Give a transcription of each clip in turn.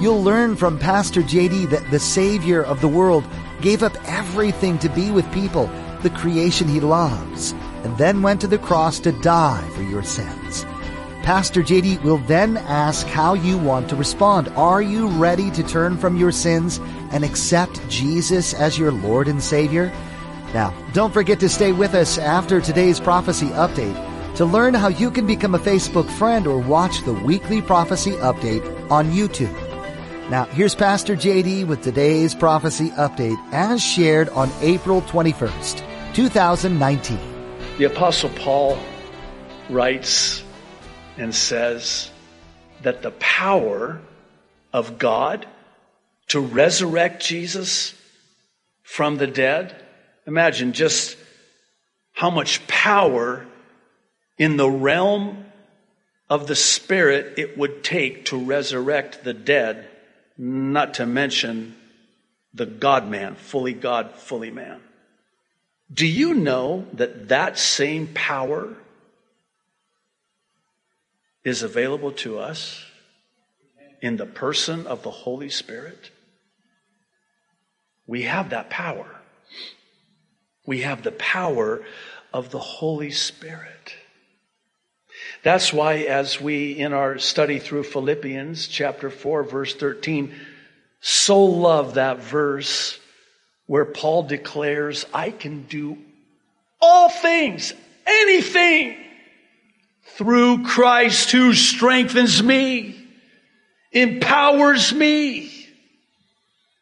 You'll learn from Pastor JD that the Savior of the world gave up everything to be with people, the creation he loves, and then went to the cross to die for your sins. Pastor JD will then ask how you want to respond. Are you ready to turn from your sins and accept Jesus as your Lord and Savior? Now, don't forget to stay with us after today's prophecy update to learn how you can become a Facebook friend or watch the weekly prophecy update on YouTube. Now, here's Pastor JD with today's prophecy update as shared on April 21st, 2019. The Apostle Paul writes and says that the power of God to resurrect Jesus from the dead Imagine just how much power in the realm of the Spirit it would take to resurrect the dead, not to mention the God man, fully God, fully man. Do you know that that same power is available to us in the person of the Holy Spirit? We have that power. We have the power of the Holy Spirit. That's why, as we, in our study through Philippians chapter 4, verse 13, so love that verse where Paul declares, I can do all things, anything, through Christ who strengthens me, empowers me.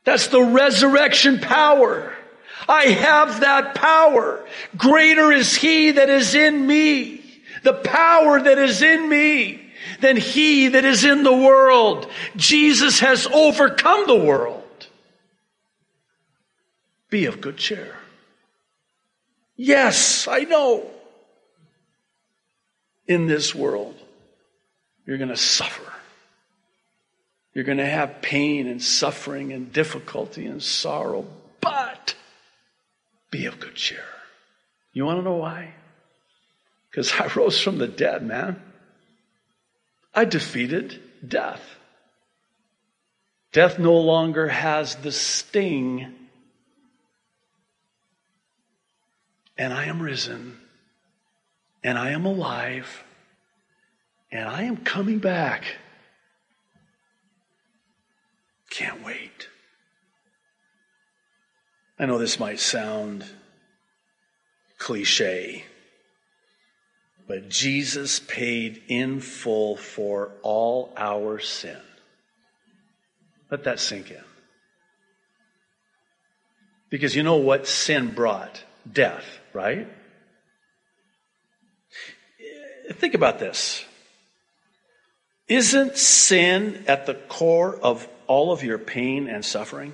That's the resurrection power. I have that power. Greater is he that is in me, the power that is in me than he that is in the world. Jesus has overcome the world. Be of good cheer. Yes, I know. In this world, you're going to suffer. You're going to have pain and suffering and difficulty and sorrow. But be of good cheer. You want to know why? Because I rose from the dead, man. I defeated death. Death no longer has the sting. And I am risen. And I am alive. And I am coming back. Can't wait. I know this might sound cliche, but Jesus paid in full for all our sin. Let that sink in. Because you know what sin brought? Death, right? Think about this. Isn't sin at the core of all of your pain and suffering?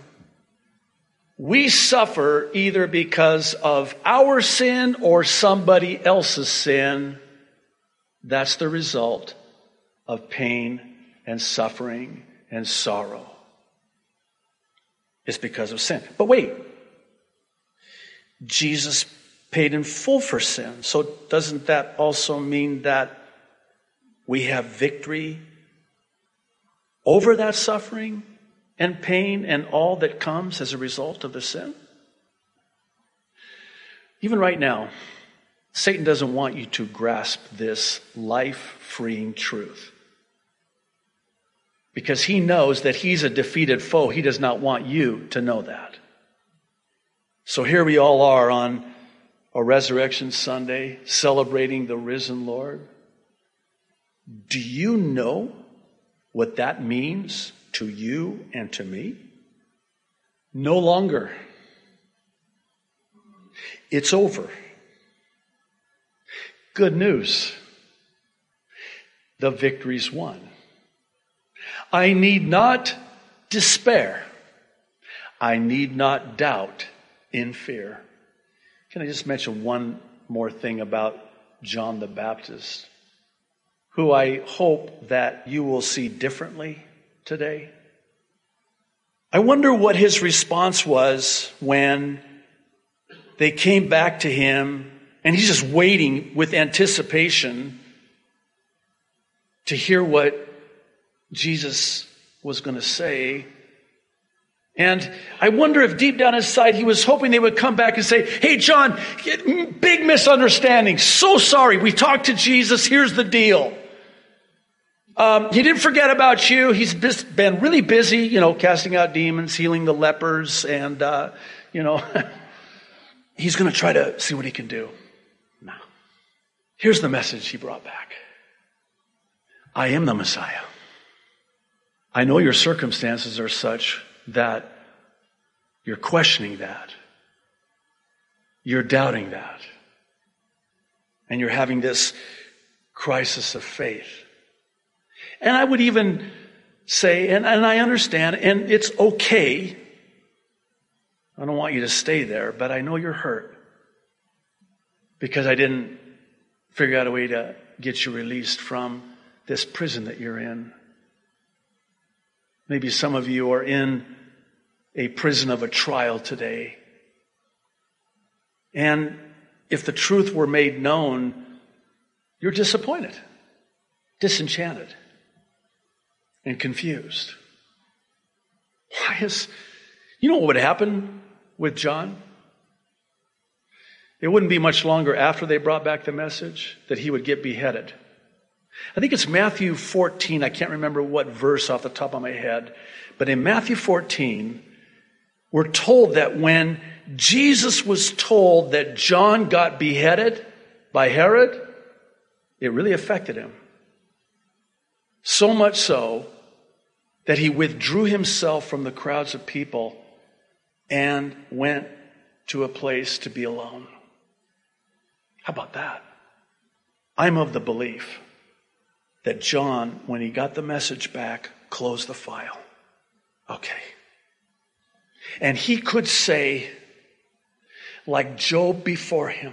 We suffer either because of our sin or somebody else's sin. That's the result of pain and suffering and sorrow. It's because of sin. But wait, Jesus paid in full for sin. So doesn't that also mean that we have victory over that suffering and pain and all that comes as a result of the sin? Even right now, Satan doesn't want you to grasp this life freeing truth. Because he knows that he's a defeated foe. He does not want you to know that. So here we all are on a resurrection Sunday celebrating the risen Lord. Do you know what that means to you and to me? No longer. It's over. Good news. The victory's won. I need not despair. I need not doubt in fear. Can I just mention one more thing about John the Baptist, who I hope that you will see differently today? I wonder what his response was when they came back to him and he's just waiting with anticipation to hear what Jesus was going to say. And I wonder if deep down inside he was hoping they would come back and say, Hey, John, big misunderstanding. So sorry. We talked to Jesus. Here's the deal. Um, he didn't forget about you. He's been really busy, you know, casting out demons, healing the lepers, and, uh, you know, he's going to try to see what he can do. Here's the message he brought back I am the Messiah. I know your circumstances are such that you're questioning that. You're doubting that. And you're having this crisis of faith. And I would even say, and, and I understand, and it's okay. I don't want you to stay there, but I know you're hurt because I didn't figure out a way to get you released from this prison that you're in. Maybe some of you are in a prison of a trial today. And if the truth were made known, you're disappointed, disenchanted, and confused. Why is, you know what would happen with John? It wouldn't be much longer after they brought back the message that he would get beheaded. I think it's Matthew 14. I can't remember what verse off the top of my head. But in Matthew 14, we're told that when Jesus was told that John got beheaded by Herod, it really affected him. So much so that he withdrew himself from the crowds of people and went to a place to be alone. How about that? I'm of the belief that John, when he got the message back, closed the file. Okay. And he could say, like Job before him,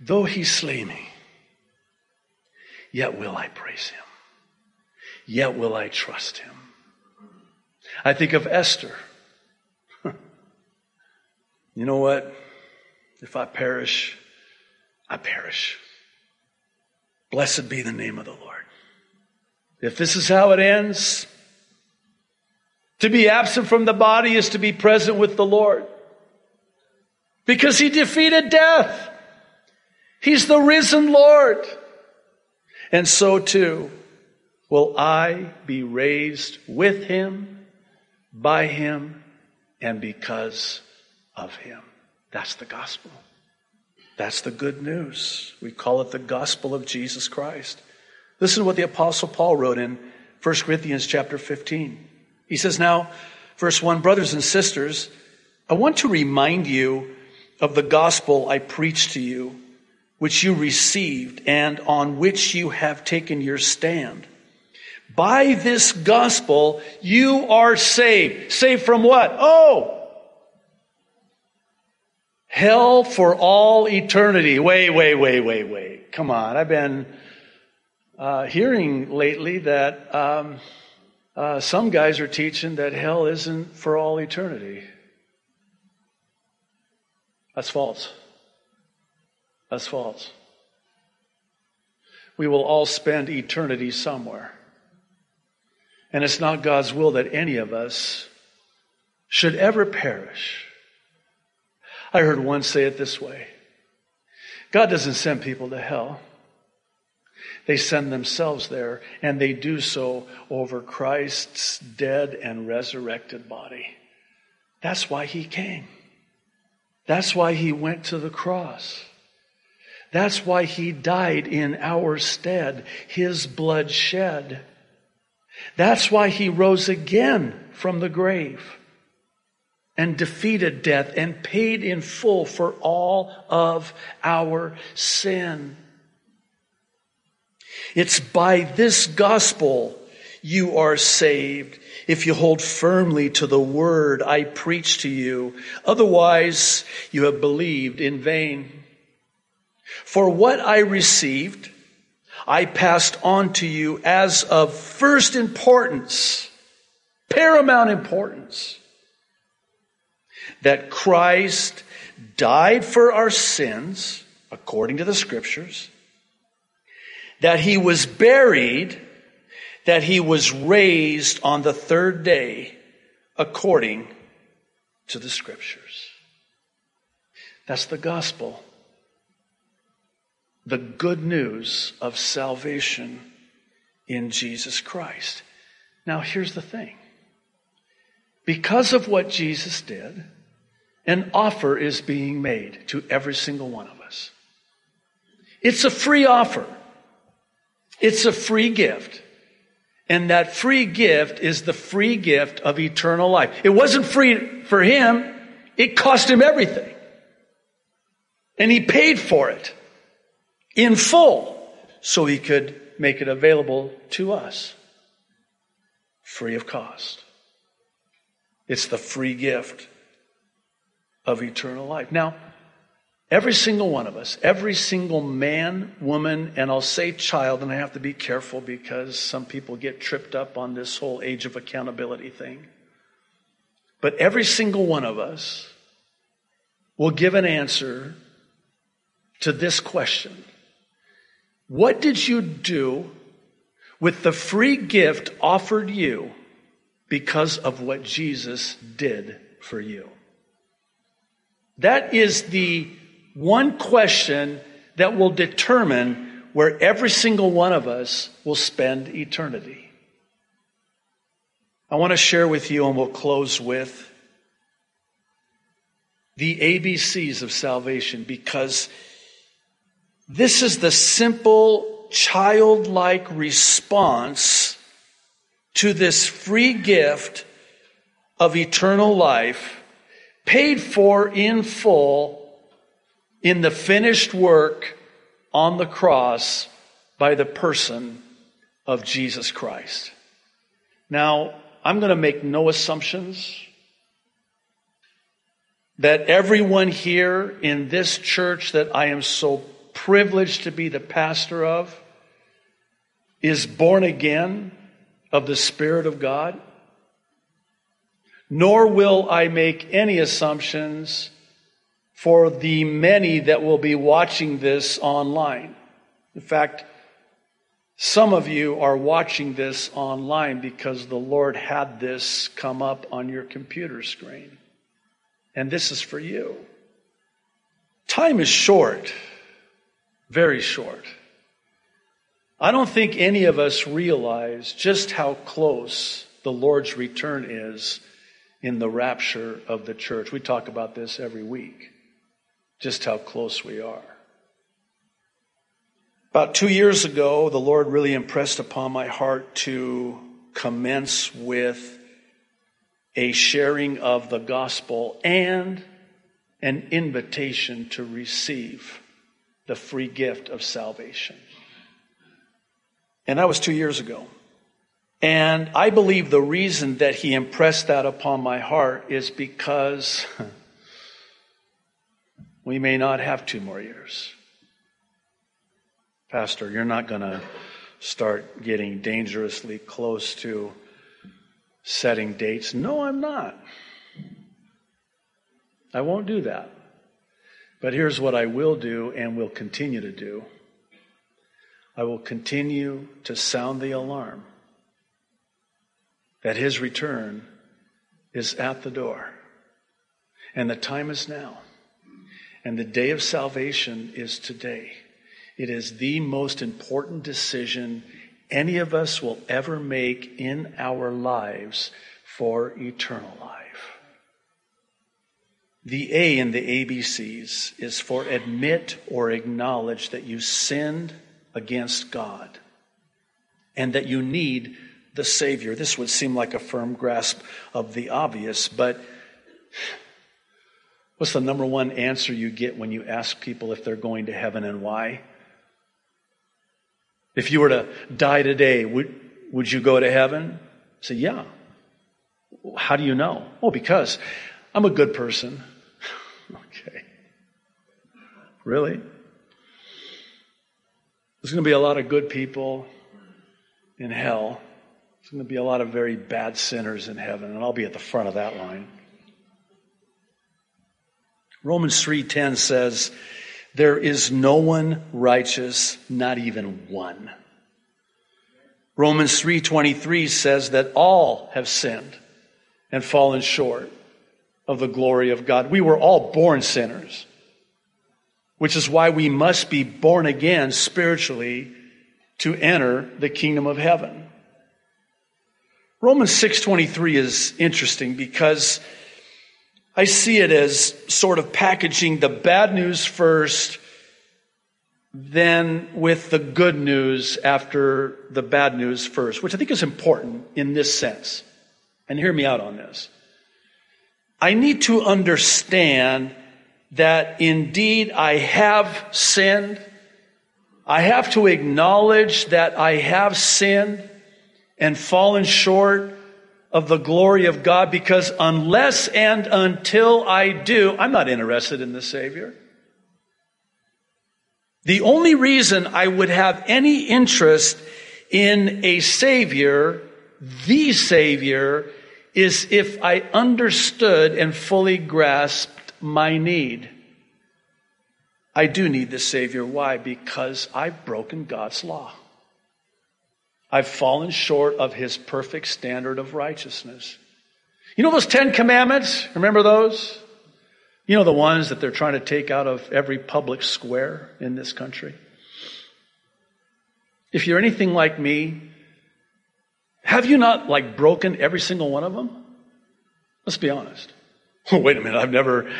though he slay me, yet will I praise him. Yet will I trust him. I think of Esther. you know what? If I perish, I perish. Blessed be the name of the Lord. If this is how it ends, to be absent from the body is to be present with the Lord. Because he defeated death. He's the risen Lord. And so too will I be raised with him, by him, and because of him. That's the gospel. That's the good news. We call it the gospel of Jesus Christ. Listen to what the apostle Paul wrote in 1 Corinthians chapter 15. He says, now, verse 1, brothers and sisters, I want to remind you of the gospel I preached to you, which you received and on which you have taken your stand. By this gospel, you are saved. Saved from what? Oh, Hell for all eternity. Wait, wait, wait, wait, wait. Come on. I've been uh, hearing lately that um, uh, some guys are teaching that hell isn't for all eternity. That's false. That's false. We will all spend eternity somewhere. And it's not God's will that any of us should ever perish. I heard one say it this way God doesn't send people to hell. They send themselves there, and they do so over Christ's dead and resurrected body. That's why he came. That's why he went to the cross. That's why he died in our stead, his blood shed. That's why he rose again from the grave and defeated death and paid in full for all of our sin. It's by this gospel you are saved if you hold firmly to the word I preach to you. Otherwise, you have believed in vain. For what I received, I passed on to you as of first importance, paramount importance, that Christ died for our sins, according to the scriptures, that he was buried, that he was raised on the third day, according to the scriptures. That's the gospel the good news of salvation in Jesus Christ. Now, here's the thing because of what Jesus did, an offer is being made to every single one of us. It's a free offer. It's a free gift. And that free gift is the free gift of eternal life. It wasn't free for him. It cost him everything. And he paid for it in full so he could make it available to us free of cost. It's the free gift of eternal life. Now, every single one of us, every single man, woman, and I'll say child, and I have to be careful because some people get tripped up on this whole age of accountability thing. But every single one of us will give an answer to this question what did you do with the free gift offered you because of what Jesus did for you? That is the one question that will determine where every single one of us will spend eternity. I want to share with you, and we'll close with the ABCs of salvation because this is the simple, childlike response to this free gift of eternal life, paid for in full in the finished work on the cross by the person of Jesus Christ. Now, I'm going to make no assumptions that everyone here in this church that I am so privileged to be the pastor of is born again of the Spirit of God, nor will I make any assumptions for the many that will be watching this online. In fact, some of you are watching this online because the Lord had this come up on your computer screen. And this is for you. Time is short very short. I don't think any of us realize just how close the Lord's return is in the rapture of the church. We talk about this every week, just how close we are. About two years ago, the Lord really impressed upon my heart to commence with a sharing of the gospel and an invitation to receive the free gift of salvation. And that was two years ago. And I believe the reason that he impressed that upon my heart is because we may not have two more years. Pastor, you're not going to start getting dangerously close to setting dates. No, I'm not. I won't do that. But here's what I will do and will continue to do I will continue to sound the alarm that his return is at the door. And the time is now. And the day of salvation is today. It is the most important decision any of us will ever make in our lives for eternal life. The A in the ABCs is for admit or acknowledge that you sinned against God and that you need the Savior. This would seem like a firm grasp of the obvious, but what's the number one answer you get when you ask people if they're going to heaven and why? If you were to die today, would, would you go to heaven? Say, yeah. How do you know? Oh, because I'm a good person. okay. Really? There's going to be a lot of good people in hell. There's going to be a lot of very bad sinners in heaven, and I'll be at the front of that line. Romans 3:10 says, "There is no one righteous, not even one." Romans 3:23 says that all have sinned and fallen short of the glory of God. We were all born sinners, which is why we must be born again spiritually to enter the kingdom of heaven. Romans 6:23 is interesting because I see it as sort of packaging the bad news first then with the good news after the bad news first, which I think is important in this sense. And hear me out on this. I need to understand that indeed I have sinned. I have to acknowledge that I have sinned and fallen short of the glory of God because unless and until I do, I'm not interested in the Savior. The only reason I would have any interest in a Savior, the Savior, is if I understood and fully grasped my need. I do need the Savior. Why? Because I've broken God's law. I've fallen short of His perfect standard of righteousness. You know those Ten Commandments? Remember those? You know, the ones that they're trying to take out of every public square in this country? If you're anything like me, have you not like broken every single one of them? Let's be honest. Wait a minute. I've never,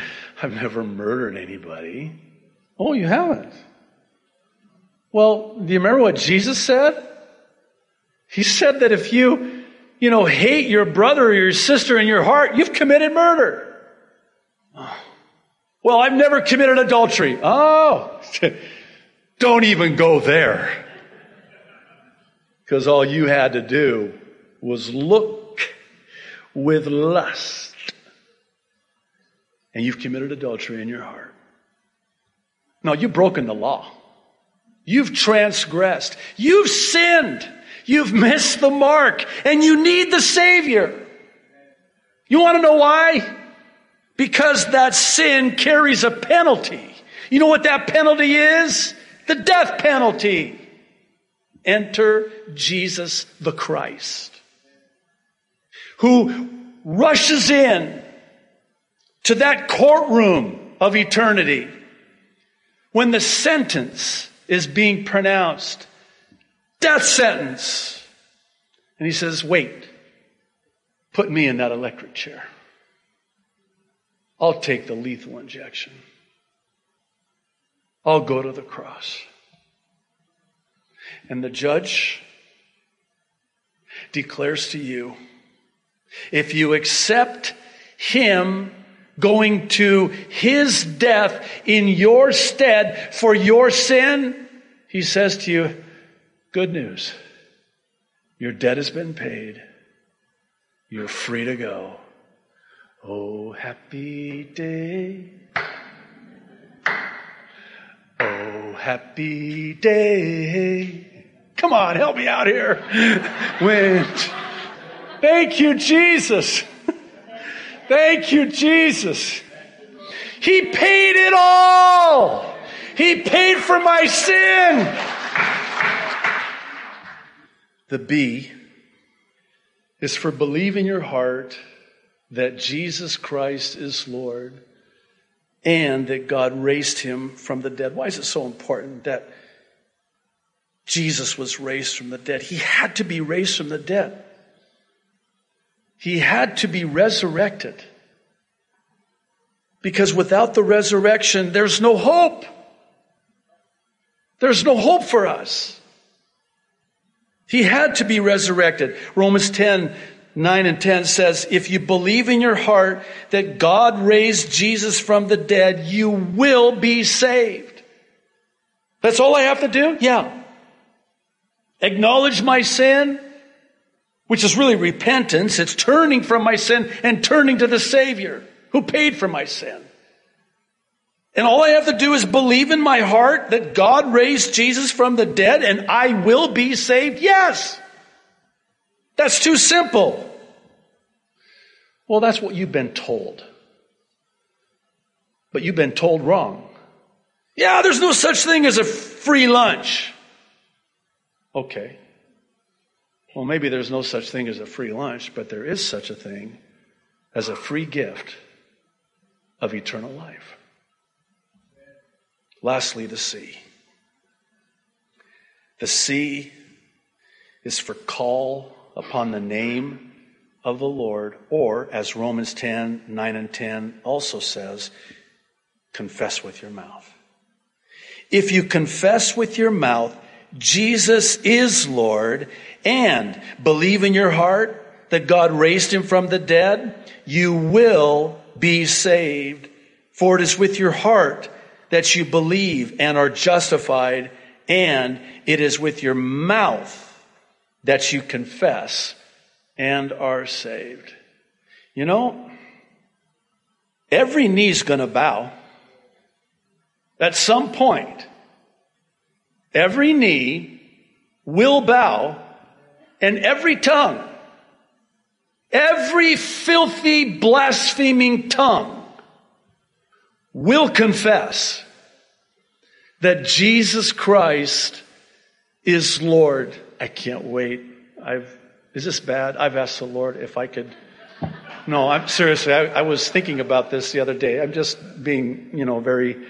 I've never murdered anybody. Oh, you haven't? Well, do you remember what Jesus said? He said that if you, you know, hate your brother or your sister in your heart, you've committed murder. Oh. Well, I've never committed adultery. Oh, don't even go there. Because all you had to do was look with lust. And you've committed adultery in your heart. No, you've broken the law. You've transgressed. You've sinned. You've missed the mark. And you need the Savior. You want to know why? Because that sin carries a penalty. You know what that penalty is? The death penalty. Enter Jesus the Christ, who rushes in to that courtroom of eternity when the sentence is being pronounced death sentence. And he says, Wait, put me in that electric chair. I'll take the lethal injection. I'll go to the cross. And the judge declares to you if you accept him going to his death in your stead for your sin, he says to you, Good news. Your debt has been paid. You're free to go. Oh, happy day. Oh, happy day. Come on, help me out here. When, thank you, Jesus. Thank you, Jesus. He paid it all. He paid for my sin. The B is for believe in your heart that Jesus Christ is Lord and that God raised him from the dead. Why is it so important that Jesus was raised from the dead? He had to be raised from the dead. He had to be resurrected. Because without the resurrection, there's no hope. There's no hope for us. He had to be resurrected. Romans 10, 9 and 10 says, if you believe in your heart that God raised Jesus from the dead, you will be saved. That's all I have to do? Yeah. Acknowledge my sin, which is really repentance. It's turning from my sin and turning to the Savior who paid for my sin. And all I have to do is believe in my heart that God raised Jesus from the dead and I will be saved? Yes. That's too simple. Well, that's what you've been told. But you've been told wrong. Yeah, there's no such thing as a free lunch. Okay. Well, maybe there's no such thing as a free lunch, but there is such a thing as a free gift of eternal life. Lastly, the C. The C is for call upon the name of the Lord, or as Romans 10, 9 and 10 also says, confess with your mouth. If you confess with your mouth, Jesus is Lord, and believe in your heart that God raised him from the dead, you will be saved. For it is with your heart that you believe and are justified, and it is with your mouth that you confess and are saved. You know, every knee's gonna bow. At some point, every knee will bow and every tongue, every filthy, blaspheming tongue will confess that Jesus Christ is Lord. I can't wait. I've, is this bad? I've asked the Lord if I could. No, I'm seriously, I, I was thinking about this the other day. I'm just being, you know, very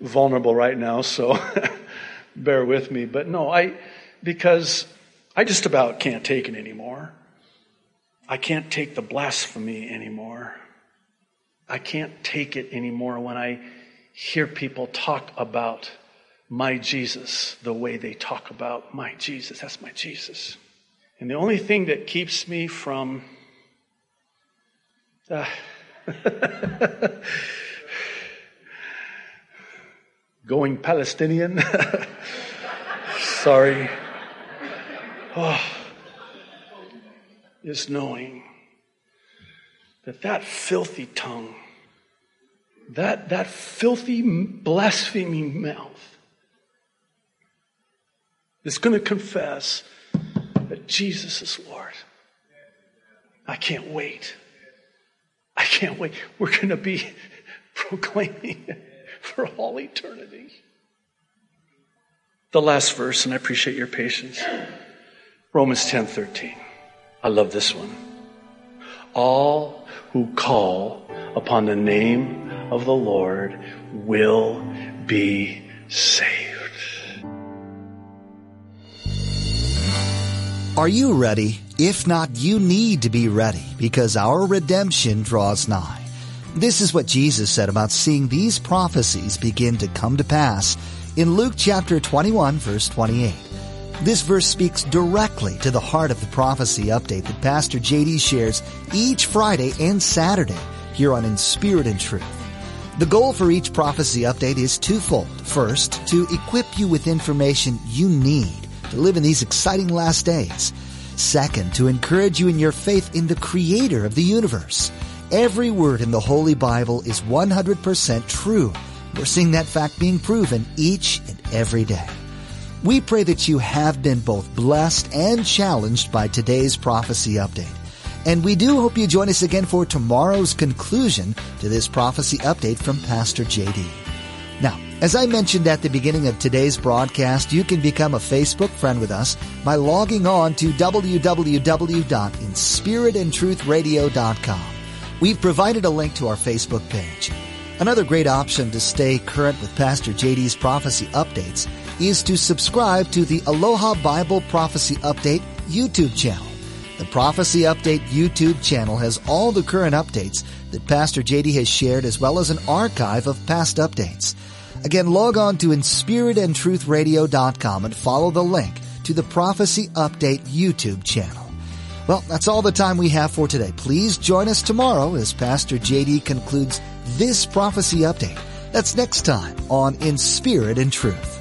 vulnerable right now, so bear with me. But no, I, because I just about can't take it anymore. I can't take the blasphemy anymore. I can't take it anymore when I hear people talk about my Jesus the way they talk about my Jesus. That's my Jesus. And the only thing that keeps me from uh, going Palestinian, sorry, oh, is knowing that that filthy tongue, that, that filthy, blaspheming mouth is going to confess that Jesus is Lord. I can't wait. I can't wait. We're going to be proclaiming for all eternity. The last verse, and I appreciate your patience. Romans 10 13. I love this one. All who call upon the name of the Lord will be saved. Are you ready? If not, you need to be ready because our redemption draws nigh. This is what Jesus said about seeing these prophecies begin to come to pass in Luke chapter 21 verse 28. This verse speaks directly to the heart of the prophecy update that Pastor JD shares each Friday and Saturday here on In Spirit and Truth. The goal for each prophecy update is twofold. First, to equip you with information you need to live in these exciting last days. Second, to encourage you in your faith in the creator of the universe. Every word in the Holy Bible is 100% true. We're seeing that fact being proven each and every day. We pray that you have been both blessed and challenged by today's prophecy update. And we do hope you join us again for tomorrow's conclusion to this prophecy update from Pastor JD. Now, as I mentioned at the beginning of today's broadcast, you can become a Facebook friend with us by logging on to www.inspiritandtruthradio.com. We've provided a link to our Facebook page. Another great option to stay current with Pastor JD's prophecy updates is to subscribe to the Aloha Bible Prophecy Update YouTube channel. The Prophecy Update YouTube channel has all the current updates that Pastor JD has shared as well as an archive of past updates. Again, log on to inspiritandtruthradio.com and follow the link to the Prophecy Update YouTube channel. Well, that's all the time we have for today. Please join us tomorrow as Pastor JD concludes this prophecy update. That's next time on In Spirit and Truth.